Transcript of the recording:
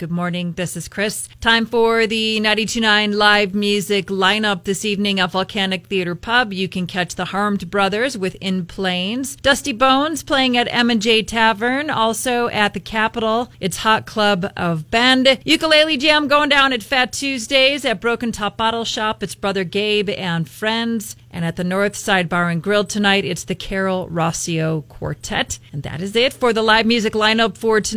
Good morning. This is Chris. Time for the 929 live music lineup this evening at Volcanic Theater Pub. You can catch the Harmed Brothers with In Plains. Dusty Bones playing at M&J Tavern. Also at the Capitol, it's Hot Club of Bend. Ukulele Jam going down at Fat Tuesdays at Broken Top Bottle Shop. It's Brother Gabe and friends. And at the North Side Bar and Grill tonight, it's the Carol Rossio Quartet. And that is it for the live music lineup for tonight.